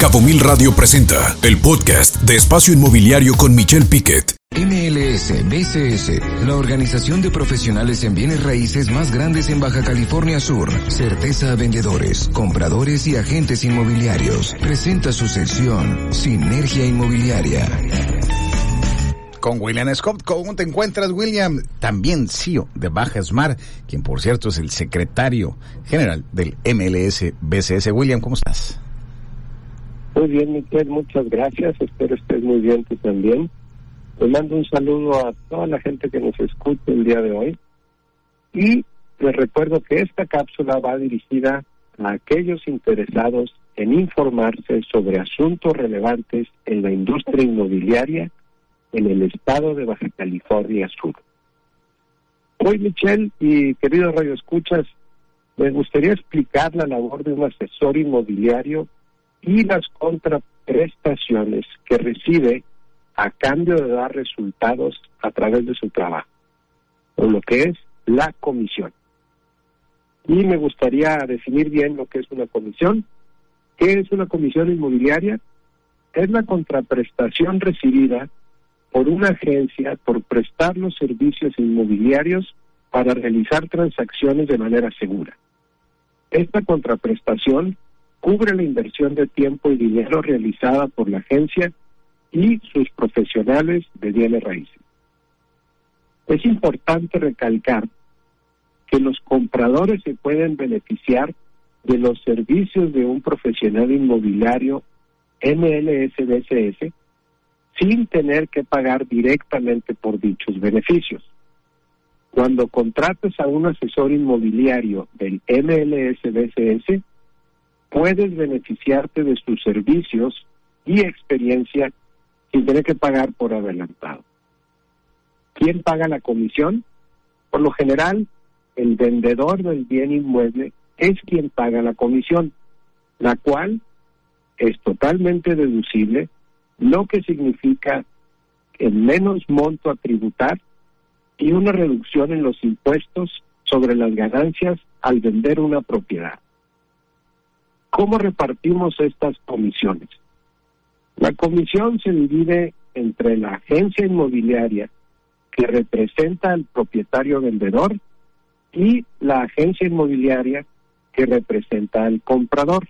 Cabo Mil Radio presenta el podcast de Espacio Inmobiliario con Michelle Piquet. MLS BCS, la organización de profesionales en bienes raíces más grandes en Baja California Sur. Certeza a vendedores, compradores y agentes inmobiliarios. Presenta su sección Sinergia Inmobiliaria con William Scott. ¿Cómo te encuentras, William? También CEO de Baja Smart, quien por cierto es el secretario general del MLS BCS. William, ¿cómo estás? Muy bien, Miquel, muchas gracias. Espero estés muy bien tú también. Te mando un saludo a toda la gente que nos escucha el día de hoy. Y les recuerdo que esta cápsula va dirigida a aquellos interesados en informarse sobre asuntos relevantes en la industria inmobiliaria en el estado de Baja California Sur. Hoy, Michelle y queridos radioescuchas, me gustaría explicar la labor de un asesor inmobiliario y las contraprestaciones que recibe a cambio de dar resultados a través de su trabajo, o lo que es la comisión. Y me gustaría definir bien lo que es una comisión. ¿Qué es una comisión inmobiliaria? Es la contraprestación recibida por una agencia por prestar los servicios inmobiliarios para realizar transacciones de manera segura. Esta contraprestación cubre la inversión de tiempo y dinero realizada por la agencia y sus profesionales de bienes raíces. Es importante recalcar que los compradores se pueden beneficiar de los servicios de un profesional inmobiliario MLSBCS sin tener que pagar directamente por dichos beneficios. Cuando contrates a un asesor inmobiliario del MLSBCS, puedes beneficiarte de sus servicios y experiencia sin tener que pagar por adelantado. ¿Quién paga la comisión? Por lo general, el vendedor del bien inmueble es quien paga la comisión, la cual es totalmente deducible lo que significa el menos monto a tributar y una reducción en los impuestos sobre las ganancias al vender una propiedad. ¿Cómo repartimos estas comisiones? La comisión se divide entre la agencia inmobiliaria que representa al propietario vendedor y la agencia inmobiliaria que representa al comprador.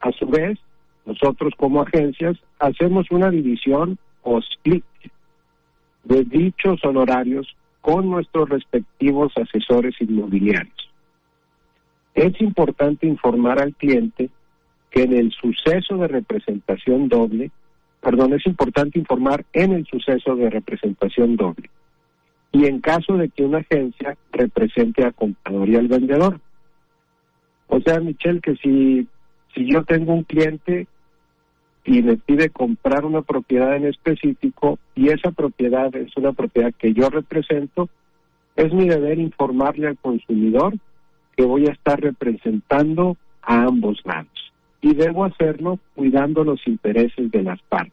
A su vez, nosotros como agencias hacemos una división o split de dichos honorarios con nuestros respectivos asesores inmobiliarios. Es importante informar al cliente que en el suceso de representación doble, perdón, es importante informar en el suceso de representación doble. Y en caso de que una agencia represente a comprador y al vendedor. O sea, Michelle, que si, si yo tengo un cliente y me pide comprar una propiedad en específico y esa propiedad es una propiedad que yo represento, es mi deber informarle al consumidor que voy a estar representando a ambos lados y debo hacerlo cuidando los intereses de las partes.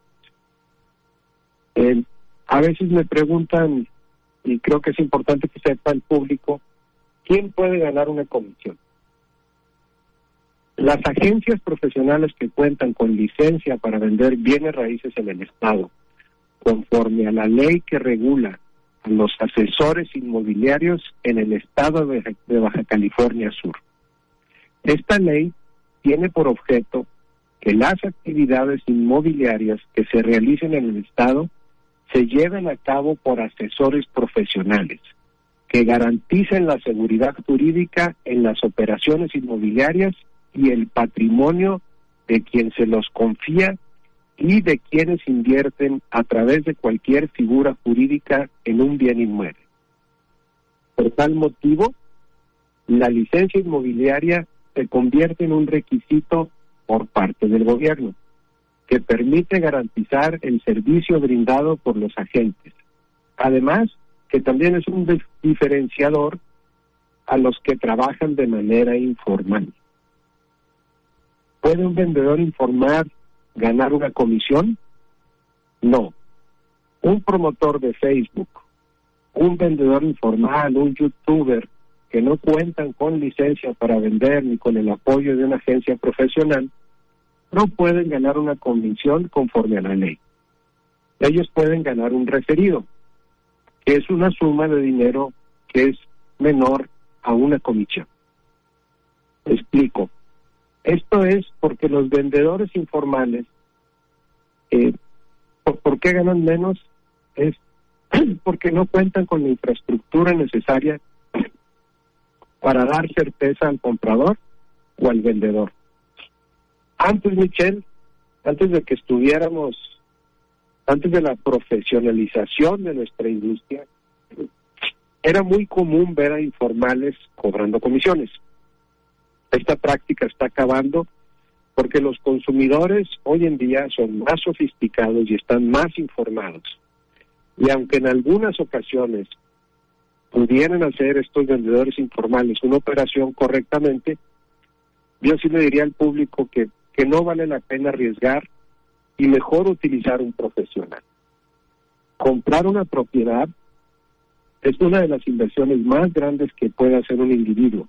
a veces me preguntan, y creo que es importante que sepa el público, ¿quién puede ganar una comisión? Las agencias profesionales que cuentan con licencia para vender bienes raíces en el Estado, conforme a la ley que regula los asesores inmobiliarios en el Estado de, Baja California Sur. Esta ley tiene por objeto que las actividades inmobiliarias que se realicen en el Estado se lleven a cabo por asesores profesionales que garanticen la seguridad jurídica en las operaciones inmobiliarias y el patrimonio de quien se los confía y de quienes invierten a través de cualquier figura jurídica en un bien inmueble. Por tal motivo, la licencia inmobiliaria se convierte en un requisito por parte del gobierno que permite garantizar el servicio brindado por los agentes. Además, que también es un diferenciador a los que trabajan de manera informal. ¿Puede un vendedor informar ganar una comisión? No. Un promotor de Facebook, un vendedor informal, un youtuber que no cuentan con licencia para vender ni con el apoyo de una agencia profesional, no pueden ganar una comisión conforme a la ley. Ellos pueden ganar un referido, que es una suma de dinero que es menor a una comisión. Explico. Esto es porque los vendedores informales, eh, ¿por, qué ganan menos? Es porque no cuentan con la infraestructura necesaria para dar certeza al comprador o al vendedor. Antes, Michelle, antes de que estuviéramos, antes de la profesionalización de nuestra industria, era muy común ver a informales cobrando comisiones. Esta práctica está acabando porque los consumidores hoy en día son más sofisticados y están más informados. Y aunque en algunas ocasiones pudieran hacer estos vendedores informales una operación correctamente, yo sí le diría al público que, que no vale la pena arriesgar y mejor utilizar un profesional. Comprar una propiedad es una de las inversiones más grandes que puede hacer un individuo.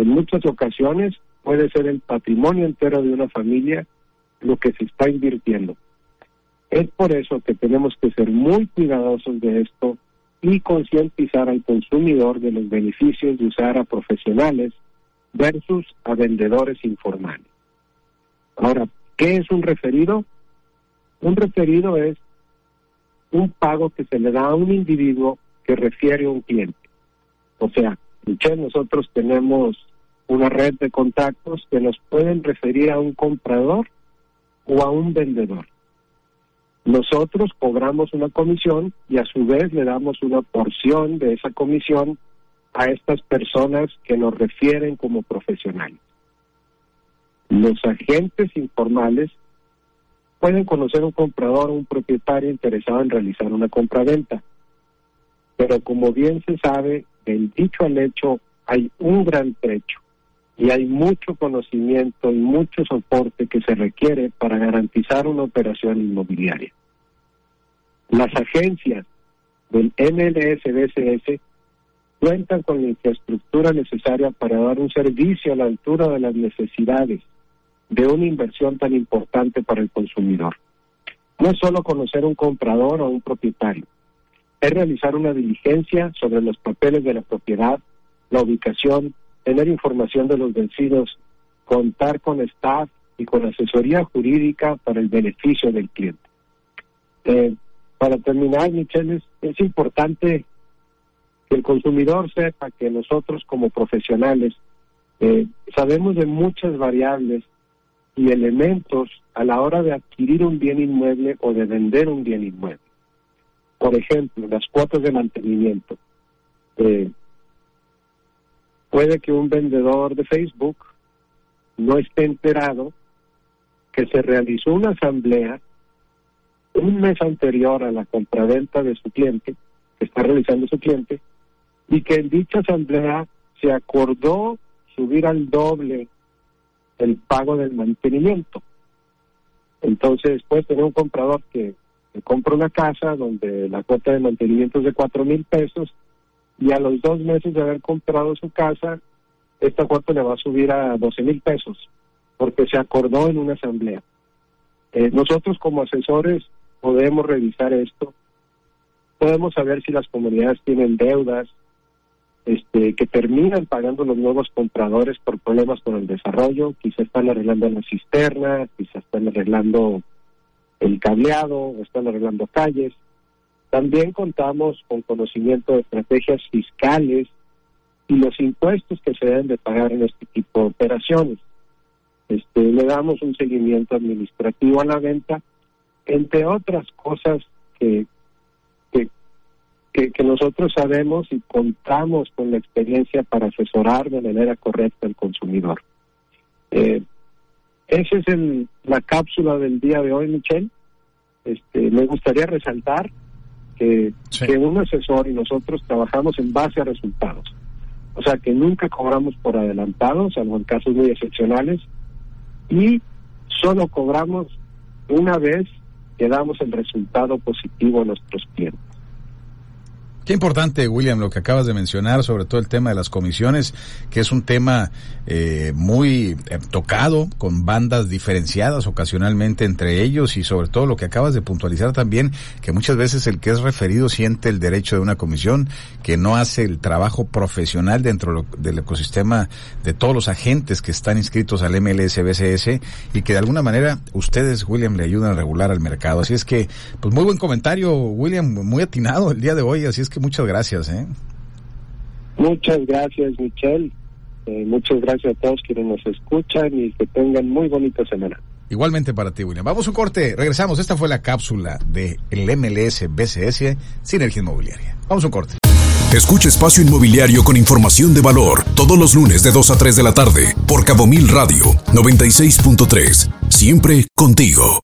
En muchas ocasiones puede ser el patrimonio entero de una familia lo que se está invirtiendo. Es por eso que tenemos que ser muy cuidadosos de esto y concientizar al consumidor de los beneficios de usar a profesionales versus a vendedores informales. Ahora, ¿qué es un referido? Un referido es un pago que se le da a un individuo que refiere a un cliente. O sea, nosotros tenemos una red de contactos que nos pueden referir a un comprador o a un vendedor. Nosotros cobramos una comisión y a su vez le damos una porción de esa comisión a estas personas que nos refieren como profesionales. Los agentes informales pueden conocer un comprador o un propietario interesado en realizar una compraventa, pero como bien se sabe, del dicho al hecho hay un gran trecho y hay mucho conocimiento y mucho soporte que se requiere para garantizar una operación inmobiliaria. Las agencias del NLS-BCS cuentan con la infraestructura necesaria para dar un servicio a la altura de las necesidades de una inversión tan importante para el consumidor. No es solo conocer un comprador o un propietario, es realizar una diligencia sobre los papeles de la propiedad, la ubicación, tener información de los vencidos, contar con staff y con asesoría jurídica para el beneficio del cliente. Eh, para terminar, Michelle, es, importante que el consumidor sepa que nosotros como profesionales eh, sabemos de muchas variables y elementos a la hora de adquirir un bien inmueble o de vender un bien inmueble. Por ejemplo, las cuotas de mantenimiento. Eh, puede que un vendedor de Facebook no esté enterado que se realizó una asamblea un mes anterior a la compraventa de su cliente, que está realizando su cliente, y que en dicha asamblea se acordó subir al doble el pago del mantenimiento. Entonces, puede tener un comprador que compra una casa donde la cuota de mantenimiento es de cuatro mil pesos y a los dos meses de haber comprado su casa, esta cuota le va a subir a doce mil pesos porque se acordó en una asamblea. Eh, nosotros como asesores podemos revisar esto, podemos saber si las comunidades tienen deudas este, que terminan pagando los nuevos compradores por problemas con el desarrollo, quizá están arreglando la cisterna, quizá están arreglando el cableado están arreglando calles. También contamos con conocimiento de estrategias fiscales y los impuestos que se deben de pagar en este tipo de operaciones. Este, le damos un seguimiento administrativo a la venta, entre otras cosas que, que, nosotros sabemos y contamos con la experiencia para asesorar de manera correcta al consumidor. Eh, esa es el, la cápsula del día de hoy, Michelle. Este, me gustaría resaltar que, que un asesor y nosotros trabajamos en base a resultados. O sea, que nunca cobramos por adelantado, salvo en casos muy excepcionales, y solo cobramos una vez que damos el resultado positivo a nuestros clientes. Qué importante, William, lo que acabas de mencionar, sobre todo el tema de las comisiones, que es un tema eh, muy eh, tocado, con bandas diferenciadas ocasionalmente entre ellos y sobre todo lo que acabas de puntualizar también, que muchas veces el que es referido siente el derecho de una comisión, que no hace el trabajo profesional dentro del ecosistema de todos los agentes que están inscritos al MLSBCS y que de alguna manera ustedes, William, le ayudan a regular al mercado. Así es que, pues muy buen comentario, William, muy atinado el día de hoy, así es que muchas gracias. ¿eh? Muchas gracias, Michelle. Eh, muchas gracias a todos quienes nos escuchan y que tengan muy bonita semana. Igualmente para ti, William. Vamos a un corte, regresamos. Esta fue la cápsula de el MLS BCS Sinergia Inmobiliaria. Vamos a un corte. Escucha Espacio Inmobiliario con información de valor todos los lunes de 2 a 3 de la tarde por Cabo Mil Radio 96.3. Siempre contigo.